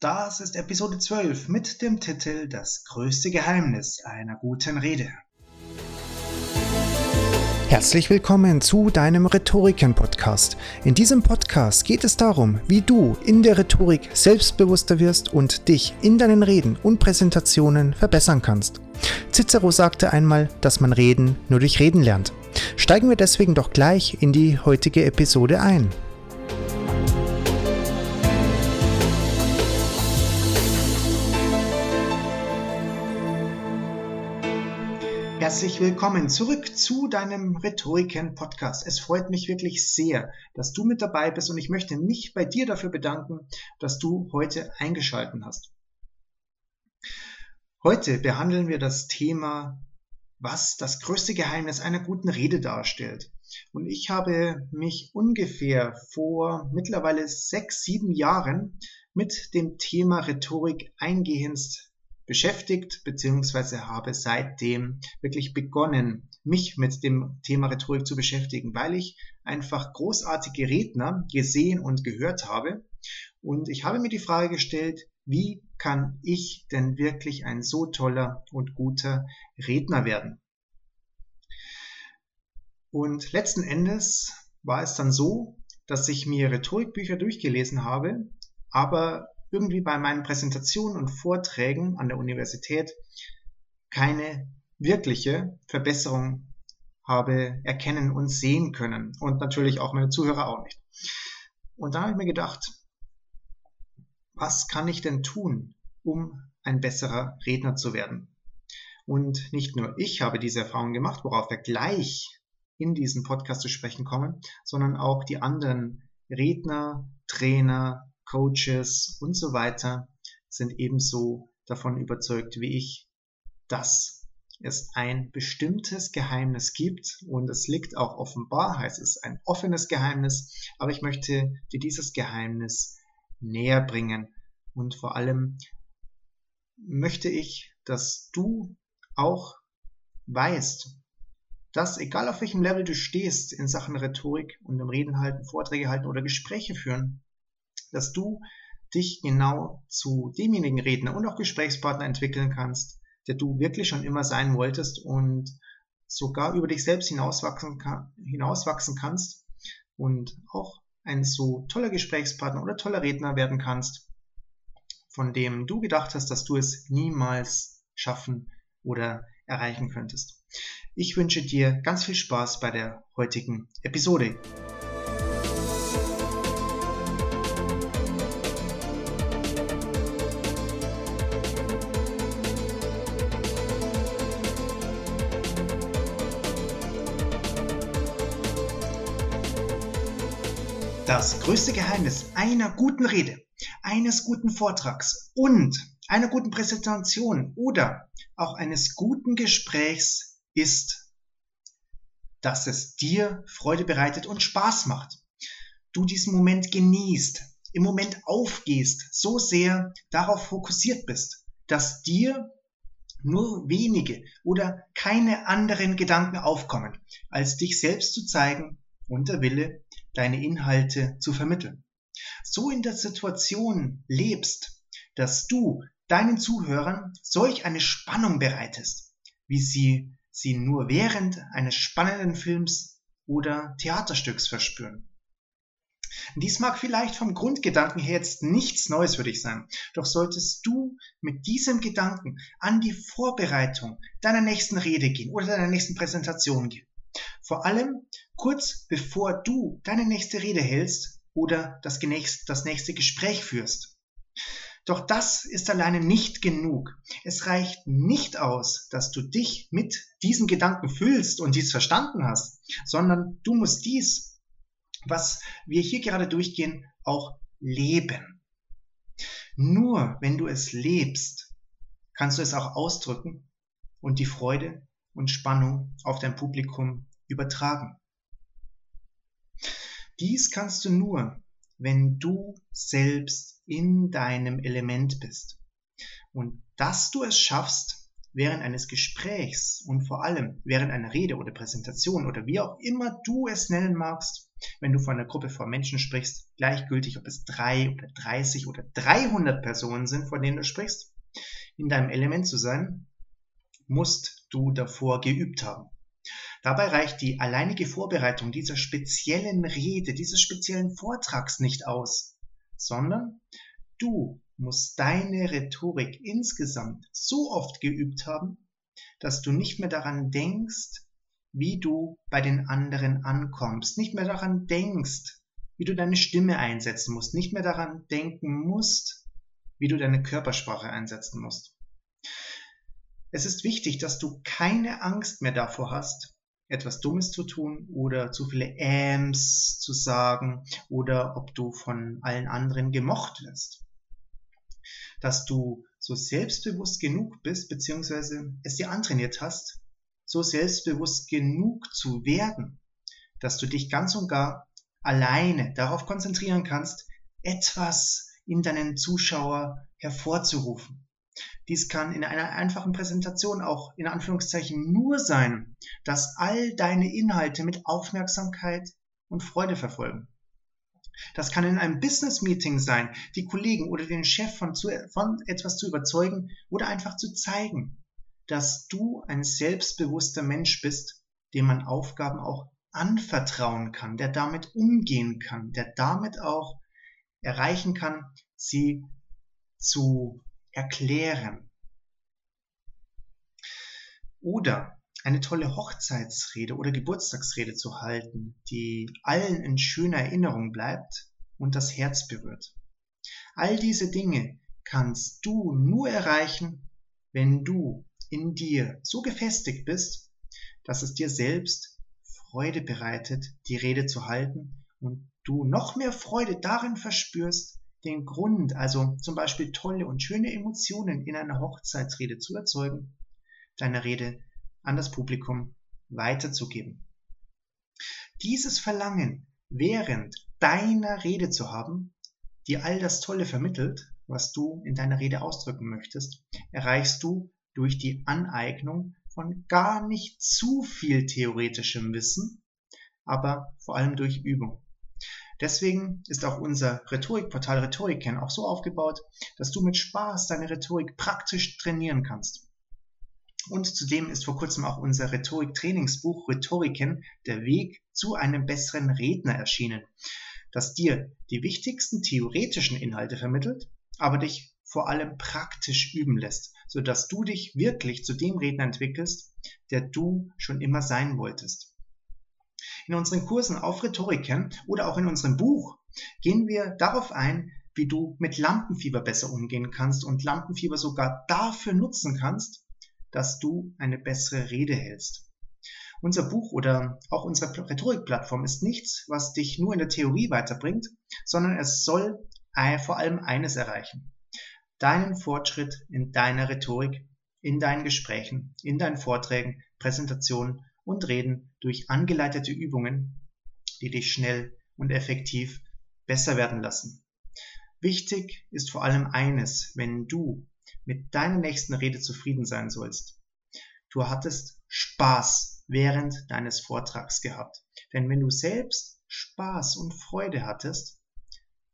Das ist Episode 12 mit dem Titel Das größte Geheimnis einer guten Rede. Herzlich willkommen zu deinem Rhetoriken-Podcast. In diesem Podcast geht es darum, wie du in der Rhetorik selbstbewusster wirst und dich in deinen Reden und Präsentationen verbessern kannst. Cicero sagte einmal, dass man Reden nur durch Reden lernt. Steigen wir deswegen doch gleich in die heutige Episode ein. Herzlich willkommen zurück zu deinem Rhetoriken-Podcast. Es freut mich wirklich sehr, dass du mit dabei bist und ich möchte mich bei dir dafür bedanken, dass du heute eingeschalten hast. Heute behandeln wir das Thema, was das größte Geheimnis einer guten Rede darstellt. Und ich habe mich ungefähr vor mittlerweile sechs, sieben Jahren mit dem Thema Rhetorik eingehendst beschäftigt, beziehungsweise habe seitdem wirklich begonnen, mich mit dem Thema Rhetorik zu beschäftigen, weil ich einfach großartige Redner gesehen und gehört habe. Und ich habe mir die Frage gestellt, wie kann ich denn wirklich ein so toller und guter Redner werden? Und letzten Endes war es dann so, dass ich mir Rhetorikbücher durchgelesen habe, aber irgendwie bei meinen Präsentationen und Vorträgen an der Universität keine wirkliche Verbesserung habe erkennen und sehen können. Und natürlich auch meine Zuhörer auch nicht. Und da habe ich mir gedacht, was kann ich denn tun, um ein besserer Redner zu werden? Und nicht nur ich habe diese Erfahrung gemacht, worauf wir gleich in diesem Podcast zu sprechen kommen, sondern auch die anderen Redner, Trainer, Coaches und so weiter sind ebenso davon überzeugt wie ich, dass es ein bestimmtes Geheimnis gibt. Und es liegt auch offenbar, heißt es ein offenes Geheimnis, aber ich möchte dir dieses Geheimnis näher bringen. Und vor allem möchte ich, dass du auch weißt, dass egal auf welchem Level du stehst in Sachen Rhetorik und im Reden halten, Vorträge halten oder Gespräche führen, dass du dich genau zu demjenigen Redner und auch Gesprächspartner entwickeln kannst, der du wirklich schon immer sein wolltest und sogar über dich selbst hinauswachsen, hinauswachsen kannst und auch ein so toller Gesprächspartner oder toller Redner werden kannst, von dem du gedacht hast, dass du es niemals schaffen oder erreichen könntest. Ich wünsche dir ganz viel Spaß bei der heutigen Episode. Das größte Geheimnis einer guten Rede, eines guten Vortrags und einer guten Präsentation oder auch eines guten Gesprächs ist, dass es dir Freude bereitet und Spaß macht. Du diesen Moment genießt, im Moment aufgehst, so sehr darauf fokussiert bist, dass dir nur wenige oder keine anderen Gedanken aufkommen, als dich selbst zu zeigen und der Wille, deine Inhalte zu vermitteln. So in der Situation lebst, dass du deinen Zuhörern solch eine Spannung bereitest, wie sie sie nur während eines spannenden Films oder Theaterstücks verspüren. Dies mag vielleicht vom Grundgedanken her jetzt nichts Neues für dich sein, doch solltest du mit diesem Gedanken an die Vorbereitung deiner nächsten Rede gehen oder deiner nächsten Präsentation gehen. Vor allem kurz bevor du deine nächste Rede hältst oder das, das nächste Gespräch führst. Doch das ist alleine nicht genug. Es reicht nicht aus, dass du dich mit diesen Gedanken füllst und dies verstanden hast, sondern du musst dies, was wir hier gerade durchgehen, auch leben. Nur wenn du es lebst, kannst du es auch ausdrücken und die Freude und Spannung auf dein Publikum übertragen. Dies kannst du nur, wenn du selbst in deinem Element bist. Und dass du es schaffst, während eines Gesprächs und vor allem während einer Rede oder Präsentation oder wie auch immer du es nennen magst, wenn du vor einer Gruppe von Menschen sprichst, gleichgültig, ob es drei oder 30 oder 300 Personen sind, von denen du sprichst, in deinem Element zu sein, musst du davor geübt haben. Dabei reicht die alleinige Vorbereitung dieser speziellen Rede, dieses speziellen Vortrags nicht aus, sondern du musst deine Rhetorik insgesamt so oft geübt haben, dass du nicht mehr daran denkst, wie du bei den anderen ankommst, nicht mehr daran denkst, wie du deine Stimme einsetzen musst, nicht mehr daran denken musst, wie du deine Körpersprache einsetzen musst. Es ist wichtig, dass du keine Angst mehr davor hast, etwas Dummes zu tun oder zu viele Äms zu sagen oder ob du von allen anderen gemocht wirst. Dass du so selbstbewusst genug bist, beziehungsweise es dir antrainiert hast, so selbstbewusst genug zu werden, dass du dich ganz und gar alleine darauf konzentrieren kannst, etwas in deinen Zuschauer hervorzurufen. Dies kann in einer einfachen Präsentation auch in Anführungszeichen nur sein, dass all deine Inhalte mit Aufmerksamkeit und Freude verfolgen. Das kann in einem Business Meeting sein, die Kollegen oder den Chef von, zu, von etwas zu überzeugen oder einfach zu zeigen, dass du ein selbstbewusster Mensch bist, dem man Aufgaben auch anvertrauen kann, der damit umgehen kann, der damit auch erreichen kann, sie zu erklären. Oder eine tolle Hochzeitsrede oder Geburtstagsrede zu halten, die allen in schöner Erinnerung bleibt und das Herz berührt. All diese Dinge kannst du nur erreichen, wenn du in dir so gefestigt bist, dass es dir selbst Freude bereitet, die Rede zu halten und du noch mehr Freude darin verspürst, den Grund, also zum Beispiel tolle und schöne Emotionen in einer Hochzeitsrede zu erzeugen, deine Rede an das Publikum weiterzugeben. Dieses Verlangen während deiner Rede zu haben, die all das Tolle vermittelt, was du in deiner Rede ausdrücken möchtest, erreichst du durch die Aneignung von gar nicht zu viel theoretischem Wissen, aber vor allem durch Übung. Deswegen ist auch unser Rhetorikportal Rhetoriken auch so aufgebaut, dass du mit Spaß deine Rhetorik praktisch trainieren kannst. Und zudem ist vor kurzem auch unser Rhetorik-Trainingsbuch Rhetoriken, der Weg zu einem besseren Redner erschienen, das dir die wichtigsten theoretischen Inhalte vermittelt, aber dich vor allem praktisch üben lässt, sodass du dich wirklich zu dem Redner entwickelst, der du schon immer sein wolltest. In unseren Kursen auf Rhetoriken oder auch in unserem Buch gehen wir darauf ein, wie du mit Lampenfieber besser umgehen kannst und Lampenfieber sogar dafür nutzen kannst, dass du eine bessere Rede hältst. Unser Buch oder auch unsere Rhetorikplattform ist nichts, was dich nur in der Theorie weiterbringt, sondern es soll vor allem eines erreichen. Deinen Fortschritt in deiner Rhetorik, in deinen Gesprächen, in deinen Vorträgen, Präsentationen und Reden durch angeleitete Übungen, die dich schnell und effektiv besser werden lassen. Wichtig ist vor allem eines, wenn du mit deiner nächsten Rede zufrieden sein sollst. Du hattest Spaß während deines Vortrags gehabt. Denn wenn du selbst Spaß und Freude hattest,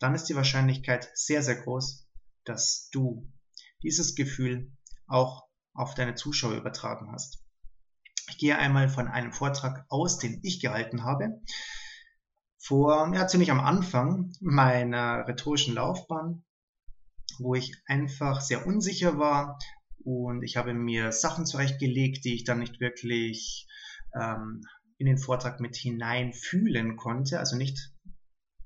dann ist die Wahrscheinlichkeit sehr, sehr groß, dass du dieses Gefühl auch auf deine Zuschauer übertragen hast. Ich gehe einmal von einem Vortrag aus, den ich gehalten habe, vor, ja, ziemlich am Anfang meiner rhetorischen Laufbahn, wo ich einfach sehr unsicher war und ich habe mir Sachen zurechtgelegt, die ich dann nicht wirklich ähm, in den Vortrag mit hineinfühlen konnte, also nicht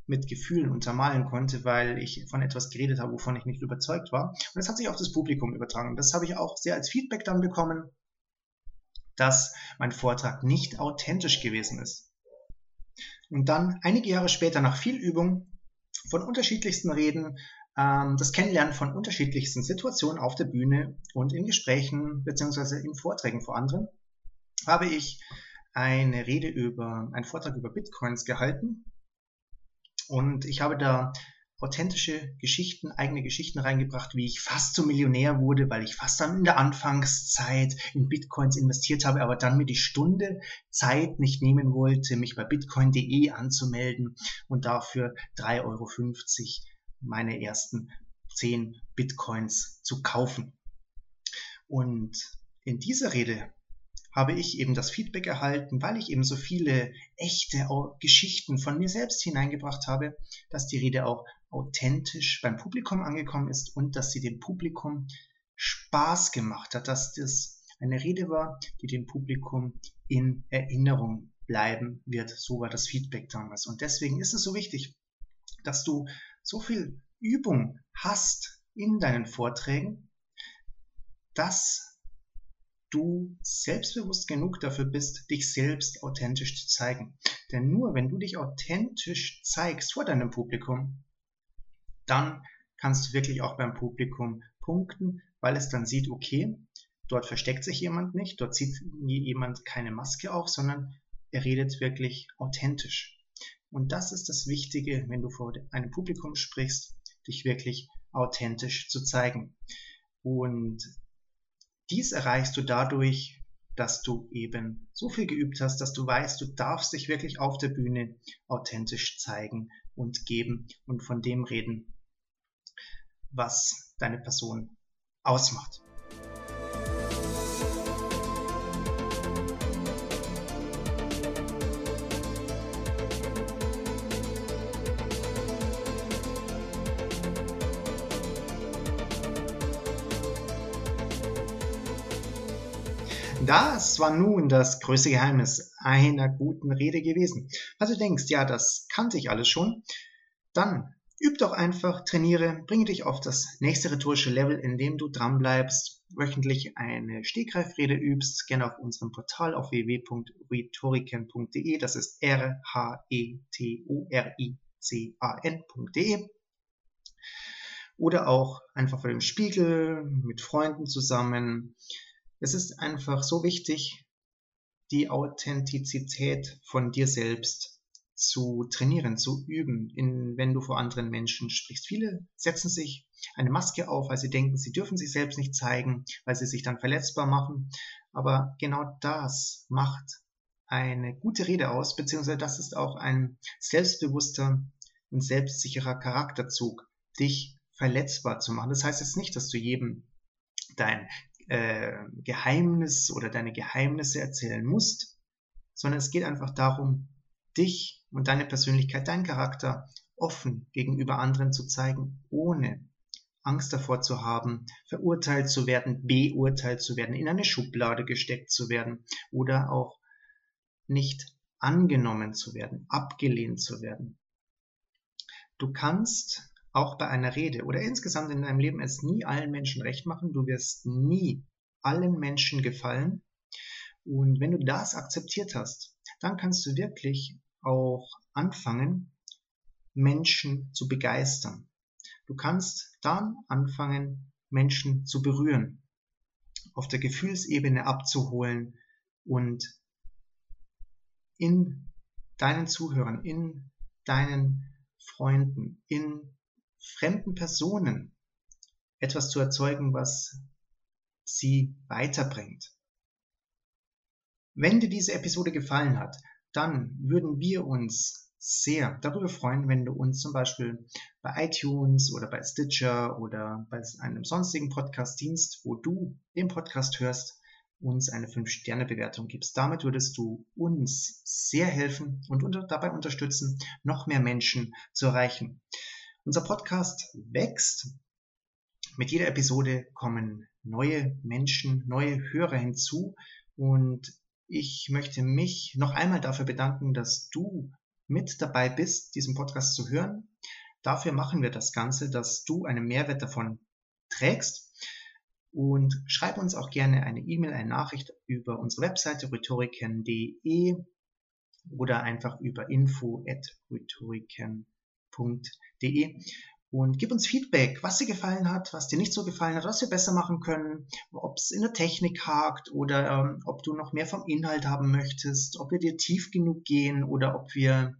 mit Gefühlen untermalen konnte, weil ich von etwas geredet habe, wovon ich nicht überzeugt war. Und das hat sich auf das Publikum übertragen. Das habe ich auch sehr als Feedback dann bekommen dass mein Vortrag nicht authentisch gewesen ist. Und dann einige Jahre später nach viel Übung von unterschiedlichsten Reden, ähm, das Kennenlernen von unterschiedlichsten Situationen auf der Bühne und in Gesprächen beziehungsweise in Vorträgen vor anderen, habe ich eine Rede über, einen Vortrag über Bitcoins gehalten. Und ich habe da authentische Geschichten, eigene Geschichten reingebracht, wie ich fast zum Millionär wurde, weil ich fast dann in der Anfangszeit in Bitcoins investiert habe, aber dann mir die Stunde Zeit nicht nehmen wollte, mich bei bitcoin.de anzumelden und dafür 3,50 Euro meine ersten 10 Bitcoins zu kaufen. Und in dieser Rede habe ich eben das Feedback erhalten, weil ich eben so viele echte Geschichten von mir selbst hineingebracht habe, dass die Rede auch authentisch beim Publikum angekommen ist und dass sie dem Publikum Spaß gemacht hat, dass das eine Rede war, die dem Publikum in Erinnerung bleiben wird. So war das Feedback damals. Und deswegen ist es so wichtig, dass du so viel Übung hast in deinen Vorträgen, dass du selbstbewusst genug dafür bist, dich selbst authentisch zu zeigen. Denn nur wenn du dich authentisch zeigst vor deinem Publikum, dann kannst du wirklich auch beim Publikum punkten, weil es dann sieht, okay, dort versteckt sich jemand nicht, dort zieht jemand keine Maske auf, sondern er redet wirklich authentisch. Und das ist das Wichtige, wenn du vor einem Publikum sprichst, dich wirklich authentisch zu zeigen. Und dies erreichst du dadurch, dass du eben so viel geübt hast, dass du weißt, du darfst dich wirklich auf der Bühne authentisch zeigen und geben und von dem reden, was deine Person ausmacht. Das war nun das größte Geheimnis einer guten Rede gewesen. Falls du denkst, ja, das kannte ich alles schon, dann üb doch einfach, trainiere, bringe dich auf das nächste rhetorische Level, indem du dranbleibst, wöchentlich eine Stegreifrede übst, gerne auf unserem Portal auf www.rhetoriken.de, das ist R-H-E-T-O-R-I-C-A-N.de oder auch einfach vor dem Spiegel mit Freunden zusammen. Es ist einfach so wichtig, die Authentizität von dir selbst zu trainieren, zu üben, in, wenn du vor anderen Menschen sprichst. Viele setzen sich eine Maske auf, weil sie denken, sie dürfen sich selbst nicht zeigen, weil sie sich dann verletzbar machen. Aber genau das macht eine gute Rede aus, beziehungsweise das ist auch ein selbstbewusster und selbstsicherer Charakterzug, dich verletzbar zu machen. Das heißt jetzt nicht, dass du jedem dein äh, Geheimnis oder deine Geheimnisse erzählen musst, sondern es geht einfach darum, dich und deine Persönlichkeit, deinen Charakter offen gegenüber anderen zu zeigen, ohne Angst davor zu haben, verurteilt zu werden, beurteilt zu werden, in eine Schublade gesteckt zu werden oder auch nicht angenommen zu werden, abgelehnt zu werden. Du kannst auch bei einer Rede oder insgesamt in deinem Leben es nie allen Menschen recht machen. Du wirst nie allen Menschen gefallen. Und wenn du das akzeptiert hast, dann kannst du wirklich auch anfangen, Menschen zu begeistern. Du kannst dann anfangen, Menschen zu berühren, auf der Gefühlsebene abzuholen und in deinen Zuhörern, in deinen Freunden, in fremden Personen etwas zu erzeugen, was sie weiterbringt. Wenn dir diese Episode gefallen hat, dann würden wir uns sehr darüber freuen, wenn du uns zum Beispiel bei iTunes oder bei Stitcher oder bei einem sonstigen Podcast-Dienst, wo du den Podcast hörst, uns eine 5-Sterne-Bewertung gibst. Damit würdest du uns sehr helfen und dabei unterstützen, noch mehr Menschen zu erreichen. Unser Podcast wächst. Mit jeder Episode kommen neue Menschen, neue Hörer hinzu und ich möchte mich noch einmal dafür bedanken, dass du mit dabei bist, diesen Podcast zu hören. Dafür machen wir das Ganze, dass du einen Mehrwert davon trägst. Und schreib uns auch gerne eine E-Mail, eine Nachricht über unsere Webseite rhetoriken.de oder einfach über info.rhetoriken.de und gib uns Feedback, was dir gefallen hat, was dir nicht so gefallen hat, was wir besser machen können, ob es in der Technik hakt oder ähm, ob du noch mehr vom Inhalt haben möchtest, ob wir dir tief genug gehen oder ob wir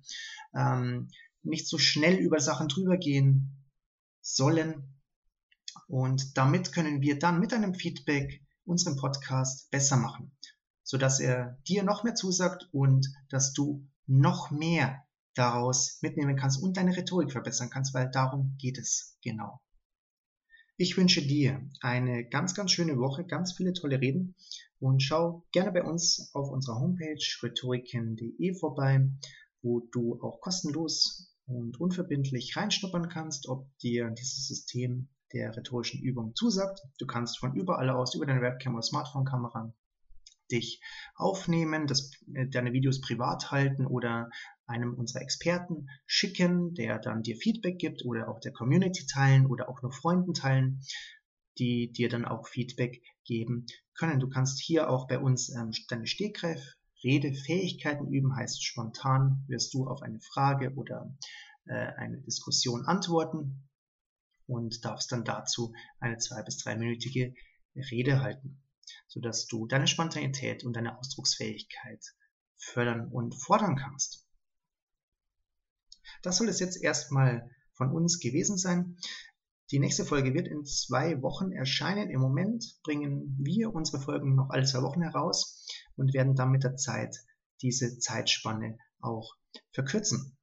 ähm, nicht so schnell über Sachen drüber gehen sollen. Und damit können wir dann mit einem Feedback unseren Podcast besser machen, sodass er dir noch mehr zusagt und dass du noch mehr daraus mitnehmen kannst und deine Rhetorik verbessern kannst, weil darum geht es genau. Ich wünsche dir eine ganz, ganz schöne Woche, ganz viele tolle Reden und schau gerne bei uns auf unserer Homepage rhetoriken.de vorbei, wo du auch kostenlos und unverbindlich reinschnuppern kannst, ob dir dieses System der rhetorischen Übung zusagt. Du kannst von überall aus, über deine Webcam oder Smartphone-Kamera, dich aufnehmen, das, äh, deine Videos privat halten oder einem unserer Experten schicken, der dann dir Feedback gibt oder auch der Community teilen oder auch nur Freunden teilen, die dir dann auch Feedback geben können. Du kannst hier auch bei uns ähm, deine Stegreif Redefähigkeiten üben, heißt spontan wirst du auf eine Frage oder äh, eine Diskussion antworten und darfst dann dazu eine zwei- bis dreiminütige Rede halten, sodass du deine Spontanität und deine Ausdrucksfähigkeit fördern und fordern kannst. Das soll es jetzt erstmal von uns gewesen sein. Die nächste Folge wird in zwei Wochen erscheinen. Im Moment bringen wir unsere Folgen noch alle zwei Wochen heraus und werden dann mit der Zeit diese Zeitspanne auch verkürzen.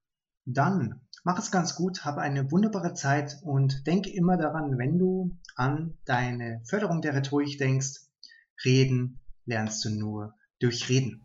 Dann mach es ganz gut, habe eine wunderbare Zeit und denke immer daran, wenn du an deine Förderung der Rhetorik denkst, reden lernst du nur durch Reden.